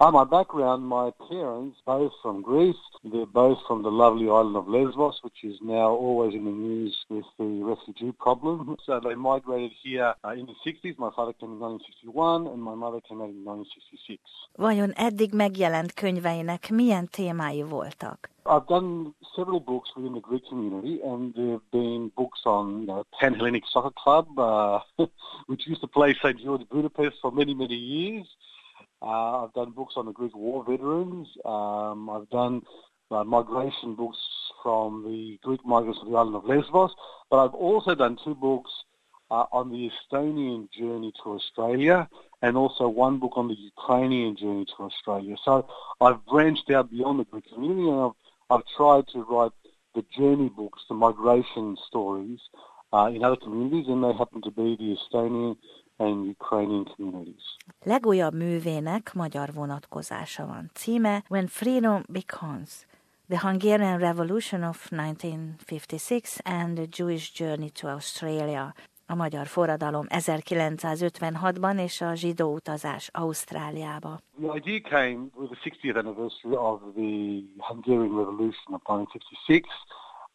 Uh, my background, my parents, both from Greece, they're both from the lovely island of Lesbos, which is now always in the news with the refugee problem. So they migrated here uh, in the 60s. My father came in 1961 and my mother came out in 1966. Vajon eddig megjelent könyveinek milyen témái voltak? I've done several books within the Greek community, and there have been books on you know, Pan Hellenic Soccer Club, uh, which used to play St George Budapest for many, many years. Uh, I've done books on the Greek war veterans. Um, I've done uh, migration books from the Greek migrants to the island of Lesbos. But I've also done two books uh, on the Estonian journey to Australia and also one book on the Ukrainian journey to Australia. So I've branched out beyond the Greek community and I've, I've tried to write the journey books, the migration stories uh, in other communities, and they happen to be the Estonian and Ukrainian communities. Legújabb művének magyar vonatkozása van. Címe When Freedom Becomes. The Hungarian Revolution of 1956 and the Jewish Journey to Australia. A magyar forradalom 1956-ban és a zsidó utazás Ausztráliába. The idea came with the 60th anniversary of the Hungarian Revolution of 1956.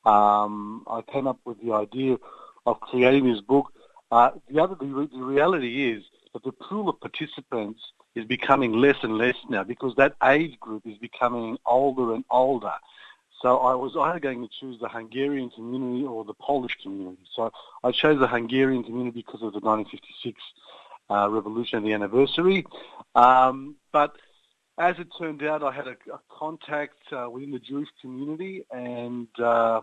Um, I came up with the idea of creating this book Uh, the other, the, the reality is that the pool of participants is becoming less and less now because that age group is becoming older and older. So I was either going to choose the Hungarian community or the Polish community. So I chose the Hungarian community because of the 1956 uh, revolution the anniversary. Um, but as it turned out, I had a, a contact uh, within the Jewish community, and uh,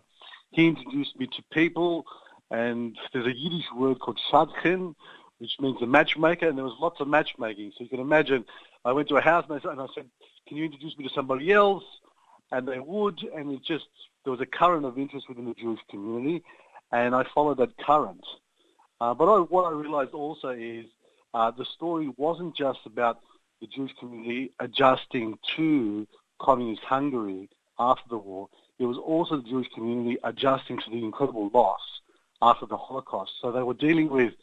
he introduced me to people and there's a Yiddish word called shadchan, which means a matchmaker, and there was lots of matchmaking. So you can imagine, I went to a house and I, said, and I said, can you introduce me to somebody else? And they would, and it just, there was a current of interest within the Jewish community, and I followed that current. Uh, but I, what I realized also is uh, the story wasn't just about the Jewish community adjusting to communist Hungary after the war. It was also the Jewish community adjusting to the incredible loss after the Holocaust. So they were dealing with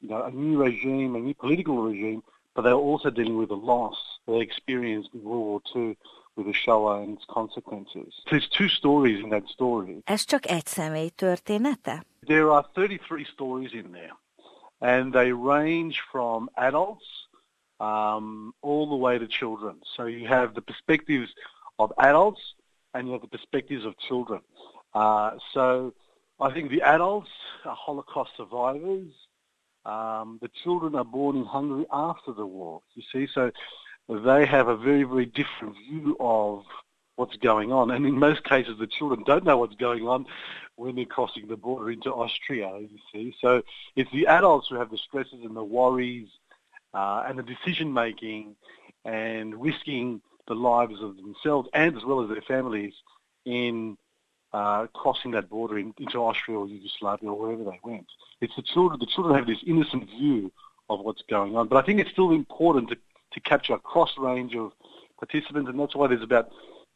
you know, a new regime, a new political regime, but they were also dealing with the loss they experienced in World War II with the Shoah and its consequences. There's two stories in that story. Ez csak egy személy története? There are 33 stories in there, and they range from adults um, all the way to children. So you have the perspectives of adults and you have the perspectives of children. Uh, so I think the adults are Holocaust survivors. Um, the children are born in Hungary after the war, you see, so they have a very, very different view of what's going on. And in most cases, the children don't know what's going on when they're crossing the border into Austria, you see. So it's the adults who have the stresses and the worries uh, and the decision-making and risking the lives of themselves and as well as their families in uh, crossing that border in, into Austria or Yugoslavia or wherever they went. It's the children. The children have this innocent view of what's going on. But I think it's still important to, to capture a cross range of participants, and that's why there's about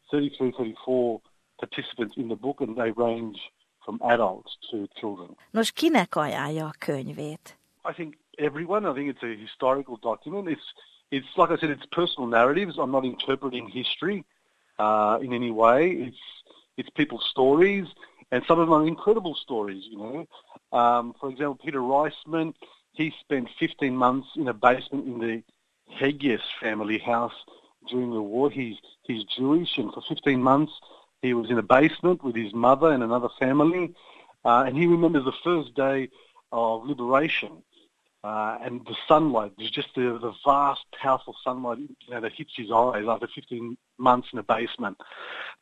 33, 34 participants in the book, and they range from adults to children. Nos, kinek ajánlja a könyvét? I think everyone. I think it's a historical document. It's it's like I said, it's personal narratives. I'm not interpreting history uh, in any way. It's it's people's stories, and some of them are incredible stories, you know. Um, for example, Peter Reisman, he spent 15 months in a basement in the Heges family house during the war. He's, he's Jewish, and for 15 months he was in a basement with his mother and another family, uh, and he remembers the first day of liberation. Uh, and the sunlight, there's just the, the vast, powerful sunlight you know, that hits his eyes after 15 months in a basement.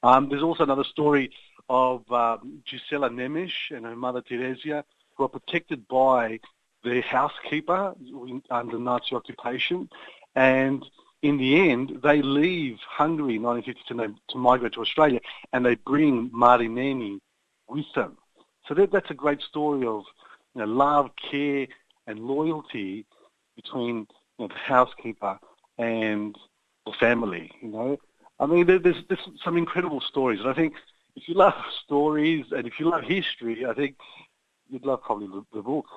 Um, there's also another story of um, Gisela Nemish and her mother Teresia, who are protected by their housekeeper under Nazi occupation, and in the end, they leave Hungary in 1950 to, migrate to Australia, and they bring Mari Marineni with them. So that, that's a great story of you know, love, care, and loyalty between you know, the housekeeper and the family. You know, I mean, there's, there's some incredible stories, and I think if you love stories and if you love history, I think you'd love probably the, the book.